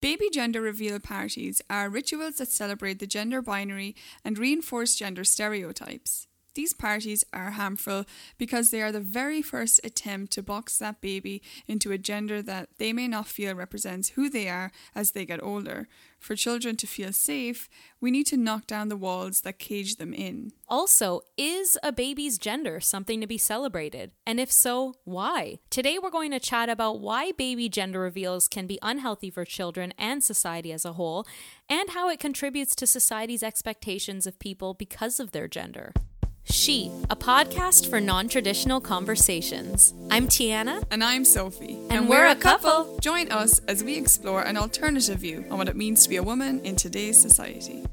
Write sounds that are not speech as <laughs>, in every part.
Baby gender reveal parties are rituals that celebrate the gender binary and reinforce gender stereotypes. These parties are harmful because they are the very first attempt to box that baby into a gender that they may not feel represents who they are as they get older. For children to feel safe, we need to knock down the walls that cage them in. Also, is a baby's gender something to be celebrated? And if so, why? Today we're going to chat about why baby gender reveals can be unhealthy for children and society as a whole, and how it contributes to society's expectations of people because of their gender. She, a podcast for non traditional conversations. I'm Tiana. And I'm Sophie. And, we're, a couple. Join us as we explore an alternative view on what it means to be a woman in today's society.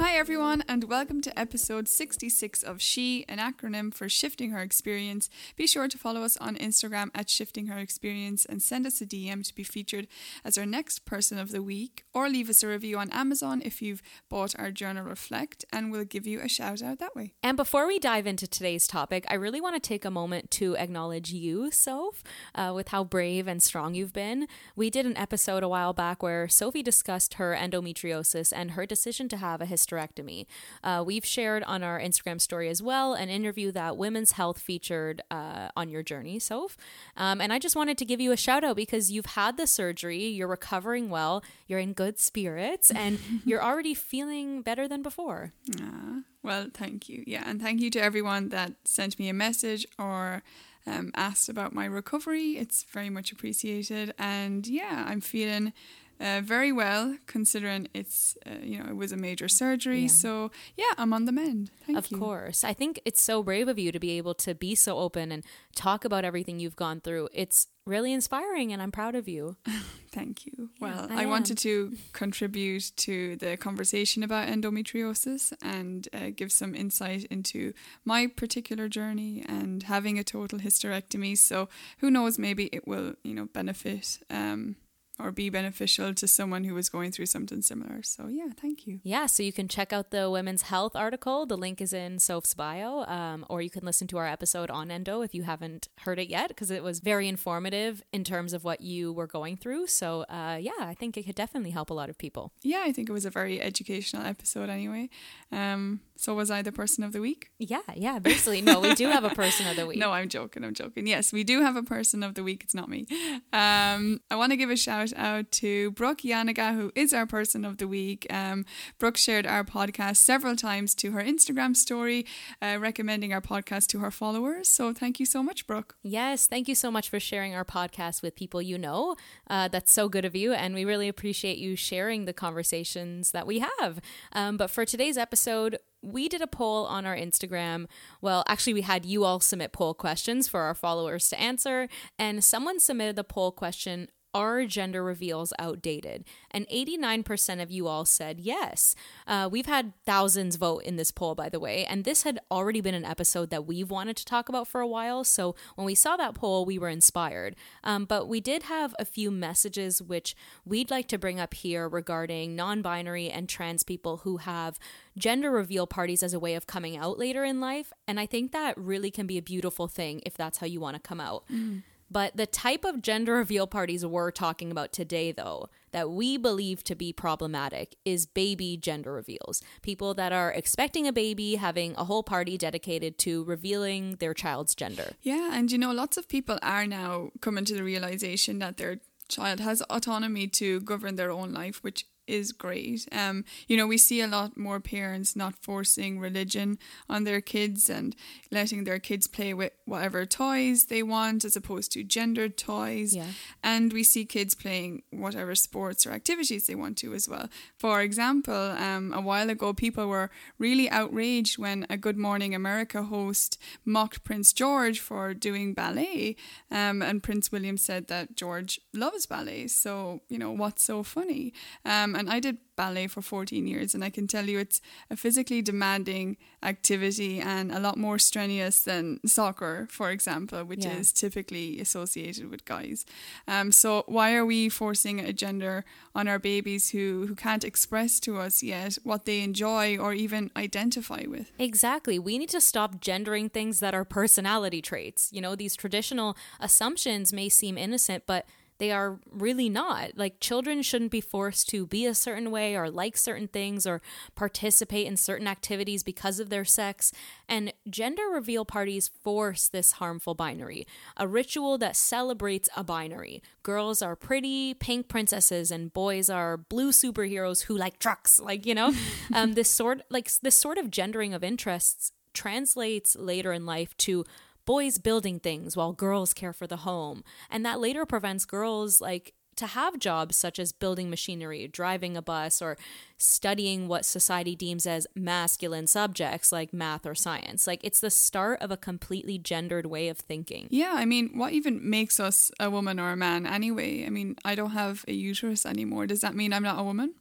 Hi, everyone, and welcome to episode 66 of She, an acronym for Shifting Her Experience. Be sure to follow us on Instagram at Shifting Her Experience and send us a DM to be featured as our next person of the week, or leave us a review on Amazon if you've bought our journal Reflect, and we'll give you a shout out that way. And before we dive into today's topic, I really want to take a moment to acknowledge you, Soph, uh, with how brave and strong you've been. We did an episode a while back where Sophie discussed her endometriosis and her decision to have a hysterectomy hysterectomy. Uh, we've shared on our Instagram story as well an interview that Women's Health featured uh, on your journey, Soph. Um, and I just wanted to give you a shout out because you've had the surgery, you're recovering well, you're in good spirits, and <laughs> you're already feeling better than before. Ah, well, thank you. Yeah, and thank you to everyone that sent me a message or um, asked about my recovery. It's very much appreciated. And yeah, I'm feeling uh, very well considering it's uh, you know it was a major surgery yeah. so yeah i'm on the mend Thank of you. course i think it's so brave of you to be able to be so open and talk about everything you've gone through it's really inspiring and i'm proud of you <laughs> Thank you. Yeah, well, I, I wanted to contribute to the conversation about endometriosis and uh, give some insight into my particular journey and having a total hysterectomy. So who knows, maybe it will, you know, benefit um, or be beneficial to someone who was going through something similar. So yeah, thank you. Yeah, so you can check out the Women's Health article. The link is in Soph's bio, um, or you can listen to our episode on endo if you haven't heard it yet, because it was very informative in terms of what you were going through. So uh, yeah, I think it could definitely help a lot of people. Yeah, I think it was a very educational episode anyway. Um, so was I the person of the week? Yeah, yeah, basically. No, we do have a person of the <laughs> week. no, I'm joking. I'm joking. Yes, we do have a person of the week. It's not me. Um, I want to give a shout out to Brooke Yanaga, who is our person of the week. Um, Brooke shared our podcast several times to her Instagram story, uh, recommending our podcast to her followers. So thank you so much, Brooke. Yes, thank you so much for sharing our podcast with people you know. Uh, that's so good of you, and we really appreciate you sharing the conversations that we have. Um, but for today's episode, we did a poll on our Instagram. Well, actually, we had you all submit poll questions for our followers to answer, and someone submitted the poll question are gender reveals outdated? And 89% of you all said yes. Uh, we've had thousands vote in this poll, by the way, and this had already been an episode that we've wanted to talk about for a while. So when we saw that poll, we were inspired. Um, but we did have a few messages which we'd like to bring up here regarding non binary and trans people who have gender reveal parties as a way of coming out later in life. And I think that really can be a beautiful thing if that's how you want to come out. Mm. But the type of gender reveal parties we're talking about today, though, that we believe to be problematic is baby gender reveals. People that are expecting a baby, having a whole party dedicated to revealing their child's gender. Yeah, and you know, lots of people are now coming to the realization that their child has autonomy to govern their own life, which is great. Um, you know, we see a lot more parents not forcing religion on their kids and letting their kids play with whatever toys they want as opposed to gendered toys. Yeah. And we see kids playing whatever sports or activities they want to as well. For example, um, a while ago, people were really outraged when a Good Morning America host mocked Prince George for doing ballet. Um, and Prince William said that George loves ballet. So, you know, what's so funny? Um, and I did ballet for 14 years, and I can tell you it's a physically demanding activity and a lot more strenuous than soccer, for example, which yeah. is typically associated with guys. Um, so why are we forcing a gender on our babies who who can't express to us yet what they enjoy or even identify with? Exactly. We need to stop gendering things that are personality traits. You know, these traditional assumptions may seem innocent, but they are really not. Like, children shouldn't be forced to be a certain way or like certain things or participate in certain activities because of their sex. And gender reveal parties force this harmful binary, a ritual that celebrates a binary. Girls are pretty pink princesses and boys are blue superheroes who like trucks. Like, you know, <laughs> um, this sort like this sort of gendering of interests translates later in life to boys building things while girls care for the home. And that later prevents girls like to have jobs such as building machinery, driving a bus, or studying what society deems as masculine subjects like math or science. Like it's the start of a completely gendered way of thinking. Yeah, I mean, what even makes us a woman or a man anyway? I mean, I don't have a uterus anymore. Does that mean I'm not a woman?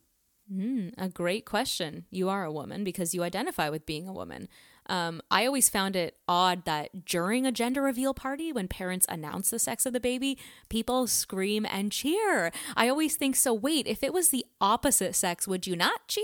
Mm, a great question. You are a woman because you identify with being a woman. Um, I always found it odd that during a gender reveal party, when parents announce the sex of the baby, people scream and cheer. I always think, so wait, if it was the opposite sex, would you not cheer?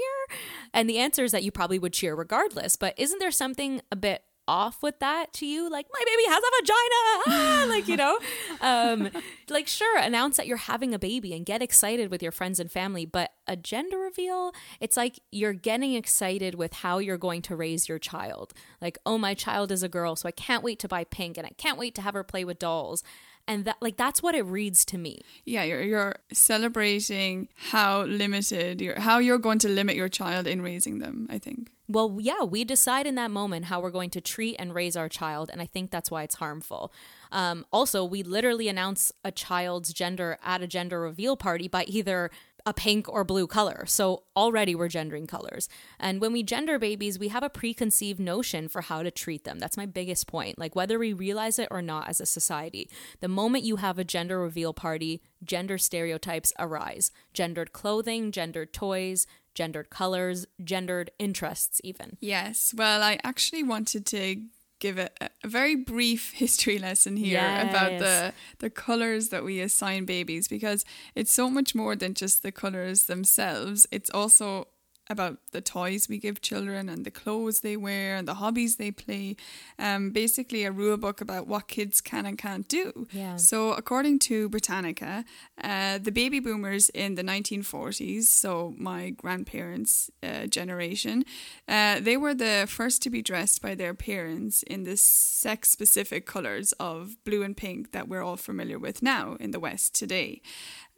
And the answer is that you probably would cheer regardless. But isn't there something a bit off with that to you like my baby has a vagina. <laughs> Ah! like you know? Um like sure announce that you're having a baby and get excited with your friends and family but a gender reveal it's like you're getting excited with how you're going to raise your child. Like oh my child is a girl so i can't wait to buy pink and i can't wait to have her play with dolls and that like that's what it reads to me yeah you're, you're celebrating how limited you're how you're going to limit your child in raising them i think well, yeah, we decide in that moment how we're going to treat and raise our child, and I think that's why it's harmful. Um, also, we literally announce a child's gender at a gender reveal party by either a pink or blue color. So already we're gendering colors. And when we gender babies, we have a preconceived notion for how to treat them. That's my biggest point. Like whether we realize it or not as a society, the moment you have a gender reveal party, gender stereotypes arise. Gendered clothing, gendered toys, gendered colors, gendered interests, even. Yes. Well, I actually wanted to give a, a very brief <laughs> history lesson here yes. about the the colors that we assign babies because it's so much more than just the colors themselves. It's also about the toys we give children and the clothes they wear and the hobbies they play. Um, basically, a rule book about what kids can and can't do. Yeah. So, according to Britannica, uh, the baby boomers in the 1940s, so my grandparents' uh, generation, uh, they were the first to be dressed by their parents in the sex specific colours of blue and pink that we're all familiar with now in the West today.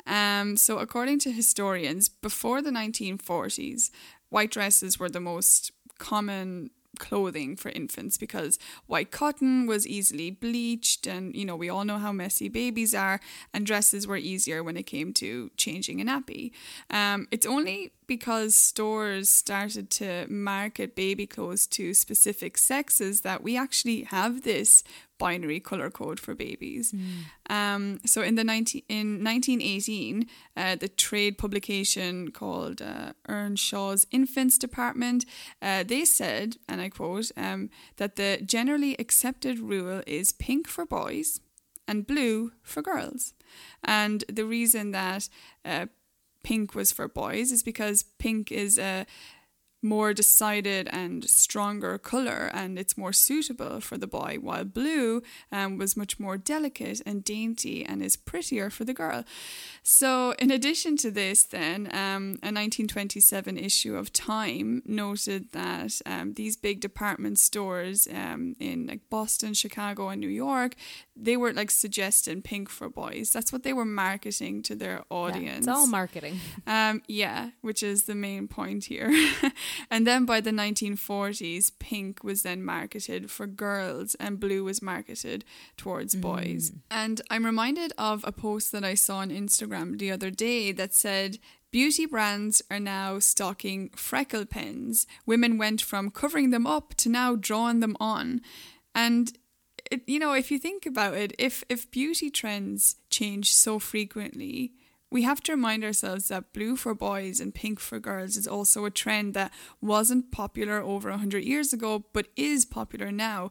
Um, so, according to historians, before the 1940s, white dresses were the most common clothing for infants because white cotton was easily bleached and you know we all know how messy babies are and dresses were easier when it came to changing a nappy. Um, it's only because stores started to market baby clothes to specific sexes that we actually have this binary color code for babies. Mm. Um, so in the 19, in 1918, uh, the trade publication called uh, Earnshaw's Infants Department, uh, they said, and I quote, um, that the generally accepted rule is pink for boys and blue for girls. And the reason that uh, pink was for boys is because pink is a more decided and stronger color and it's more suitable for the boy while blue um, was much more delicate and dainty and is prettier for the girl. So in addition to this then um, a 1927 issue of time noted that um, these big department stores um, in like boston chicago and new york they were like suggesting pink for boys. That's what they were marketing to their audience yeah, it's all marketing. Um, yeah which is the main point here <laughs> and then by the 1940s, pink was then marketed for girls and blue was marketed towards mm. boys. And I'm reminded of a post that I saw on Instagram the other day that said, Beauty brands are now stocking freckle pens. Women went from covering them up to now drawing them on. And it, you know, if you think about it, if if beauty trends change so frequently, we have to remind ourselves that blue for boys and pink for girls is also a trend that wasn't popular over 100 years ago but is popular now.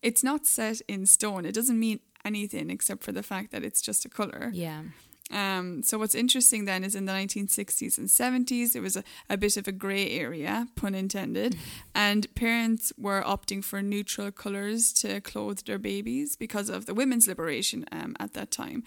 It's not set in stone. It doesn't mean anything except for the fact that it's just a color. Yeah. Um, so what's interesting then is in the 1960s and 70s, it was a, a bit of a grey area, pun intended, and parents were opting for neutral colours to clothe their babies because of the women's liberation um, at that time.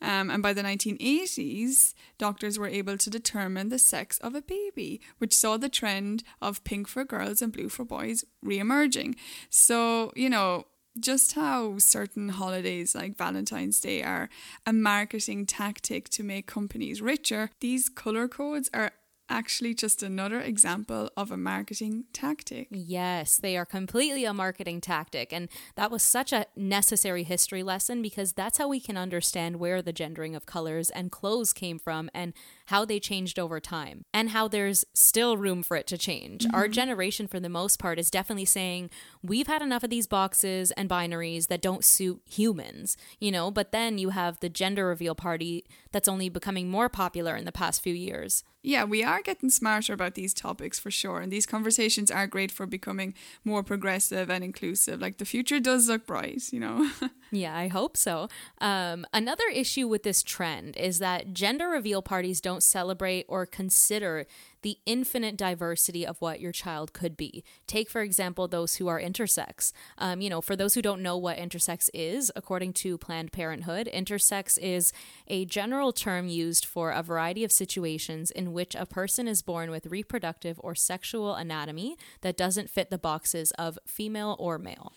Um, and by the 1980s, doctors were able to determine the sex of a baby, which saw the trend of pink for girls and blue for boys re emerging. So, you know, just how certain holidays like Valentine's Day are a marketing tactic to make companies richer, these color codes are actually just another example of a marketing tactic. Yes, they are completely a marketing tactic. And that was such a necessary history lesson because that's how we can understand where the gendering of colors and clothes came from and how they changed over time and how there's still room for it to change. Mm-hmm. Our generation, for the most part, is definitely saying we've had enough of these boxes and binaries that don't suit humans, you know, but then you have the gender reveal party that's only becoming more popular in the past few years. Yeah, we are getting smarter about these topics for sure. And these conversations are great for becoming more progressive and inclusive. Like the future does look bright, you know? <laughs> yeah, I hope so. Um, another issue with this trend is that gender reveal parties don't celebrate or consider the infinite diversity of what your child could be. Take, for example, those who are intersex. Um, you know, for those who don't know what intersex is, according to Planned Parenthood, intersex is a general term used for a variety of situations in which a person is born with reproductive or sexual anatomy that doesn't fit the boxes of female or male.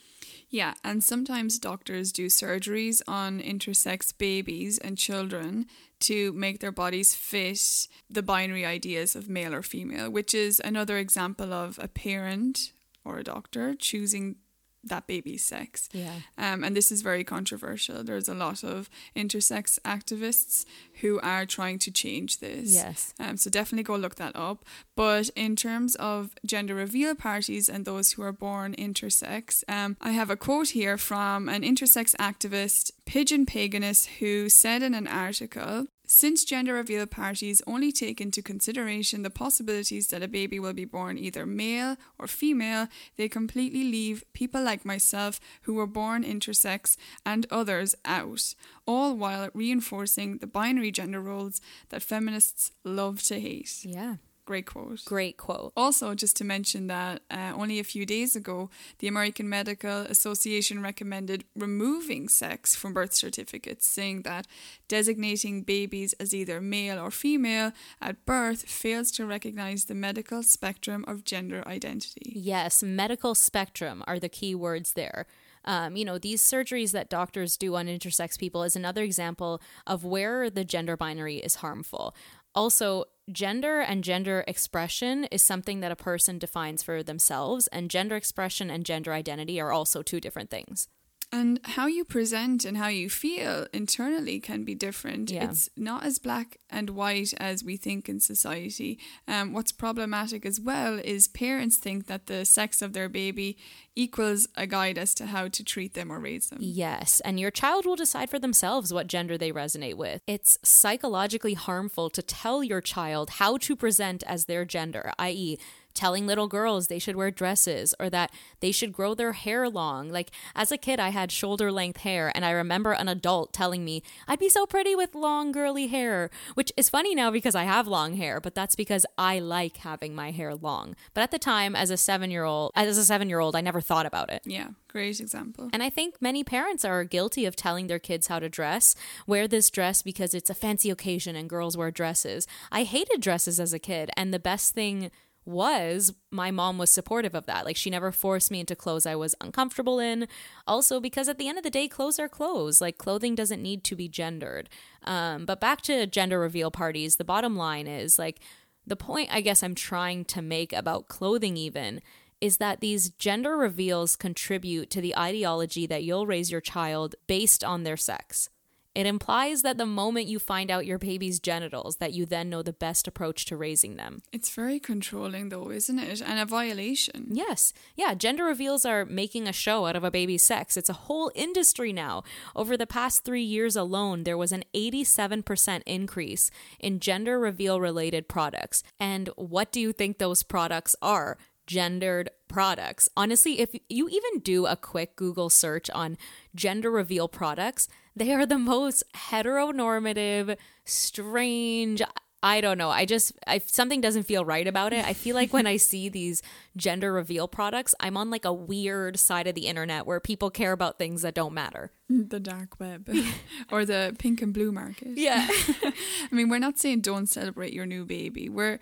Yeah, and sometimes doctors do surgeries on intersex babies and children to make their bodies fit the binary ideas of male or female, which is another example of a parent or a doctor choosing that baby's sex. Yeah. Um, and this is very controversial. There's a lot of intersex activists who are trying to change this. Yes. Um, so definitely go look that up. But in terms of gender reveal parties and those who are born intersex, um, I have a quote here from an intersex activist, Pidgeon Pagonis, who said in an article since gender reveal parties only take into consideration the possibilities that a baby will be born either male or female, they completely leave people like myself who were born intersex and others out, all while reinforcing the binary gender roles that feminists love to hate. Yeah. Great quote. Great quote. Also, just to mention that uh, only a few days ago, the American Medical Association recommended removing sex from birth certificates, saying that designating babies as either male or female at birth fails to recognize the medical spectrum of gender identity. Yes, medical spectrum are the key words there. Um, you know, these surgeries that doctors do on intersex people is another example of where the gender binary is harmful. Also, gender and gender expression is something that a person defines for themselves, and gender expression and gender identity are also two different things. And how you present and how you feel internally can be different. Yeah. It's not as black and white as we think in society. Um, what's problematic as well is parents think that the sex of their baby equals a guide as to how to treat them or raise them. Yes, and your child will decide for themselves what gender they resonate with. It's psychologically harmful to tell your child how to present as their gender, i.e., telling little girls they should wear dresses or that they should grow their hair long. Like as a kid, I had shoulder length hair, and I remember an adult telling me I'd be so pretty with long, girly hair, which is funny now because I have long hair, but that's because I like having my hair long. But at the time, as a seven year old, as a seven year old, I never thought about it. Yeah, great example. And I think many parents are guilty of telling their kids how to dress. Wear this dress because it's a fancy occasion and girls wear dresses. I hated dresses as a kid, and the best thing was my mom was supportive of that. Like she never forced me into clothes I was uncomfortable in. Also, because at the end of the day, clothes are clothes. Like clothing doesn't need to be gendered. Um, but back to gender reveal parties, the bottom line is like the point I guess I'm trying to make about clothing, even, is that these gender reveals contribute to the ideology that you'll raise your child based on their sex. It implies that the moment you find out your baby's genitals, that you then know the best approach to raising them. It's very controlling, though, isn't it? And a violation. Yes. Yeah. Gender reveals are making a show out of a baby's sex. It's a whole industry now. Over the past three years alone, there was an 87% increase in gender reveal related products. And what do you think those products are? gendered products. Honestly, if you even do a quick Google search on gender reveal products, They are the most heteronormative, strange. I don't know. I just if something doesn't feel right about it, I feel like when I <laughs> see these gender reveal products, I'm on like a weird side of the internet where people care about things that don't matter. Mm, the dark web <laughs> or the pink and blue market. Yeah. <laughs> I mean, we're not saying don't celebrate your new baby. We're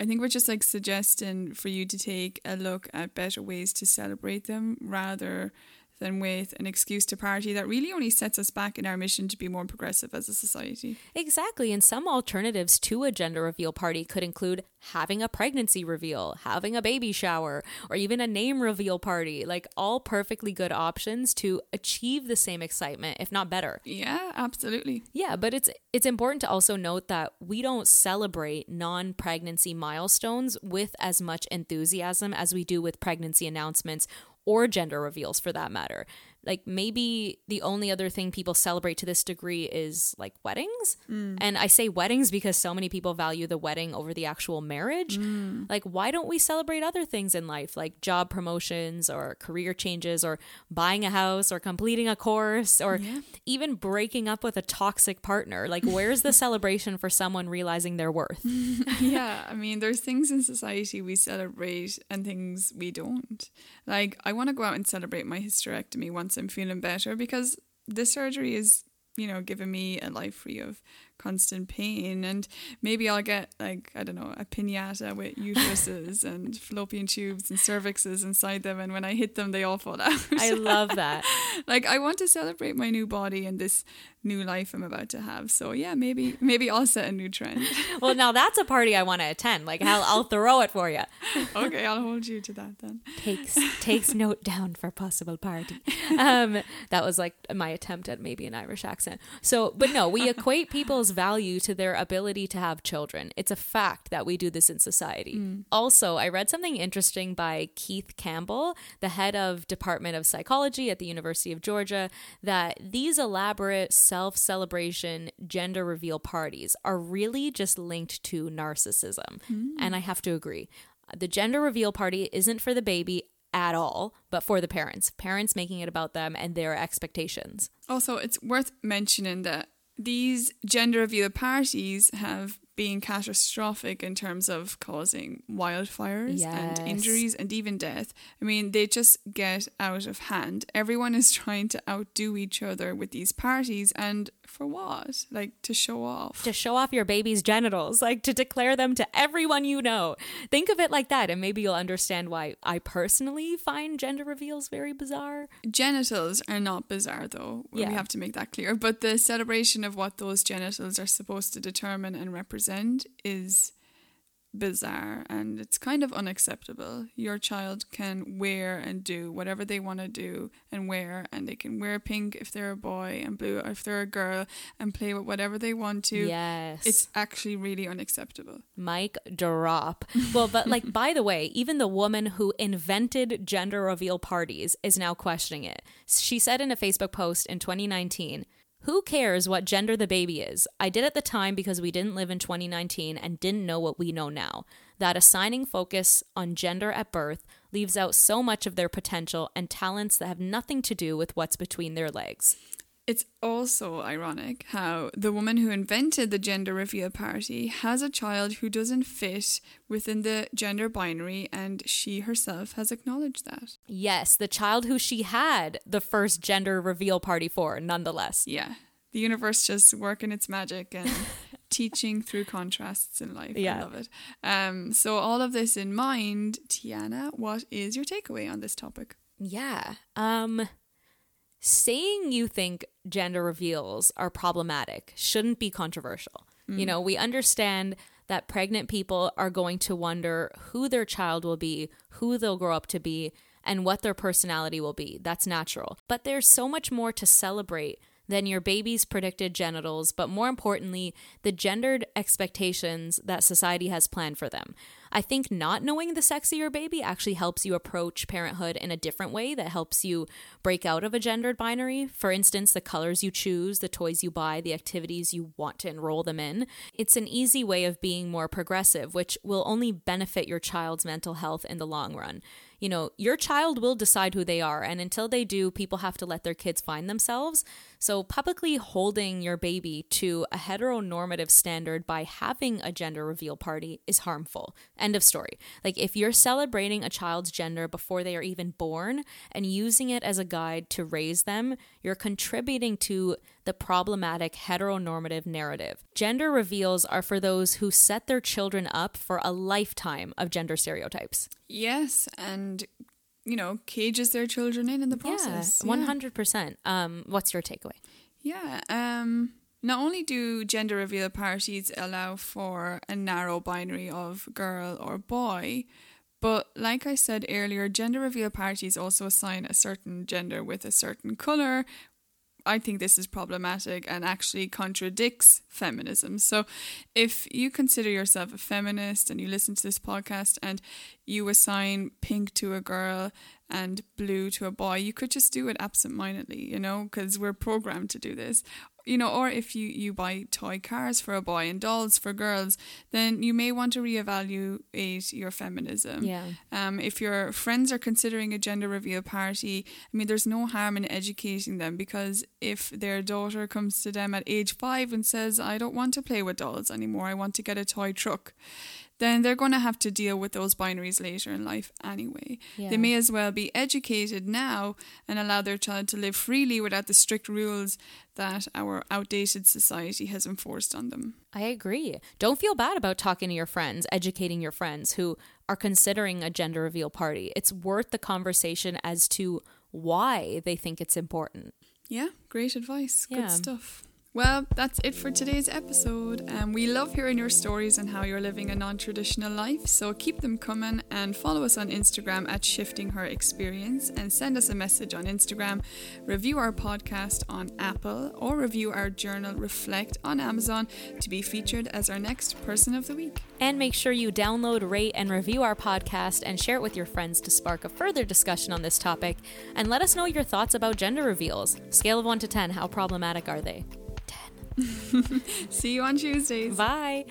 I think we're just like suggesting for you to take a look at better ways to celebrate them rather than with an excuse to party that really only sets us back in our mission to be more progressive as a society. Exactly. And some alternatives to a gender reveal party could include having a pregnancy reveal, having a baby shower, or even a name reveal party. Like all perfectly good options to achieve the same excitement, if not better. Yeah, absolutely. Yeah, but it's it's important to also note that we don't celebrate non-pregnancy milestones with as much enthusiasm as we do with pregnancy announcements or gender reveals for that matter. Like maybe the only other thing people celebrate to this degree is like weddings. Mm. And I say weddings because so many people value the wedding over the actual marriage. Mm. Like, why don't we celebrate other things in life, like job promotions or career changes or buying a house or completing a course or yeah. even breaking up with a toxic partner? Like, where's the <laughs> celebration for someone realizing their worth? <laughs> yeah. I mean, there's things in society we celebrate and things we don't. Like, I want to go out and celebrate my hysterectomy once I'm feeling better because this surgery is, you know, giving me a life free of constant pain and maybe I'll get like I don't know a pinata with uteruses <laughs> and fallopian tubes and cervixes inside them and when I hit them they all fall out. I <laughs> love that. like I want to celebrate my new body and this new life I'm about to have. So yeah, maybe maybe I'll set a new trend. <laughs> well, now that's a party I want to attend. Like I'll, I'll throw it for you. okay, I'll hold you to that then. Takes takes note down for possible party. Um, that was like my attempt at maybe an Irish accent. So, but no, we equate people's value to their ability to have children. It's a fact that we do this in society. Mm. Also, I read something interesting by Keith Campbell, the head of Department of Psychology at the University of Georgia, that these elaborate self-celebration gender reveal parties are really just linked to narcissism. Mm. And I have to agree. The gender reveal party isn't for the baby at all, but for the parents. Parents making it about them and their expectations. Also, it's worth mentioning that these gender reveal parties have being catastrophic in terms of causing wildfires yes. and injuries and even death. I mean, they just get out of hand. Everyone is <laughs> trying to outdo each other with these parties, and for what? Like to show off. To show off your baby's genitals, like to declare them to everyone you know. Think of it like that, and maybe you'll understand why I personally find gender reveals very bizarre. Genitals are not bizarre, though. Yeah. We have to make that clear. But the celebration of what those genitals are supposed to determine and represent is bizarre and it's kind of unacceptable. Your child can wear and do whatever they want to do and wear, and they can wear pink if they're a boy and blue if they're a girl and play with whatever they want to. Yes. It's actually really unacceptable. Mic drop. well, but like, <laughs> by the way, even the woman who invented gender reveal parties is now questioning it. She said in a Facebook post in 2019, who cares what gender the baby is? I did at the time because we didn't live in 2019 and didn't know what we know now. That assigning focus on gender at birth leaves out so much of their potential and talents that have nothing to do with what's between their legs. It's also ironic how the woman who invented the gender reveal party has a child who doesn't fit within the gender binary, and she herself has acknowledged that. Yes, the child who she had the first gender reveal party for, nonetheless. Yeah. The universe just working its magic and <laughs> teaching through contrasts in life. Yeah. I love it. Um, so, all of this in mind, Tiana, what is your takeaway on this topic? Yeah. Um, saying you think gender reveals are problematic shouldn't be controversial. Mm. You know, we understand that pregnant people are going to wonder who their child will be, who they'll grow up to be, and what their personality will be. That's natural. But there's so much more to celebrate than your baby's predicted genitals, but more importantly, the gendered expectations that society has planned for them. I think not knowing the sex of your baby actually helps you approach parenthood in a different way that helps you break out of a gendered binary. For instance, the colors you choose, the toys you buy, the activities you want to enroll them in. It's an easy way of being more progressive, which will only benefit your child's mental health in the long run you know, your child will decide who they are. And until they do, people have to let their kids find themselves. So, publicly holding your baby to a heteronormative standard by having a gender reveal party is harmful. End of story. Like, if you're celebrating a child's gender before they are even born and using it as a guide to raise them, you're contributing to the problematic heteronormative narrative. Gender reveals are for those who set their children up for a lifetime of gender stereotypes. Yes, and you know, cages their children in in the process. One hundred percent. Um, what's your takeaway? Yeah. Um. Not only do gender reveal parties allow for a narrow binary of girl or boy, but like I said earlier, gender reveal parties also assign a certain gender with a certain color, I think this is problematic and actually contradicts feminism. So, if you consider yourself a feminist and you listen to this podcast and you assign pink to a girl and blue to a boy, you could just do it absentmindedly, you know, because we're programmed to do this you know, or if you, you buy toy cars for a boy and dolls for girls, then you may want to reevaluate your feminism. Yeah. Um, if your friends are considering a gender reveal party, I mean, there's no harm in educating them because if their daughter comes to them at age five and says, I don't want to play with dolls anymore, I want to get a toy truck, then they're going to have to deal with those binaries later in life anyway. Yeah. They may as well be educated now and allow their child to live freely without the strict rules that our outdated society has enforced on them. I agree. Don't feel bad about talking to your friends, educating your friends who are considering a gender reveal party. It's worth the conversation as to why they think it's important. Yeah, great advice. Yeah. Good stuff. Well, that's it for today's episode. Um, we love hearing your stories and how you're living a non traditional life, so keep them coming and follow us on Instagram at Shifting Her Experience and send us a message on Instagram, review our podcast on Apple, or review our journal Reflect on Amazon to be featured as our next person of the week. And make sure you download, rate, and review our podcast and share it with your friends to spark a further discussion on this topic. And let us know your thoughts about gender reveals. Scale of 1 to 10, how problematic are they? <laughs> See you on Tuesdays. Bye.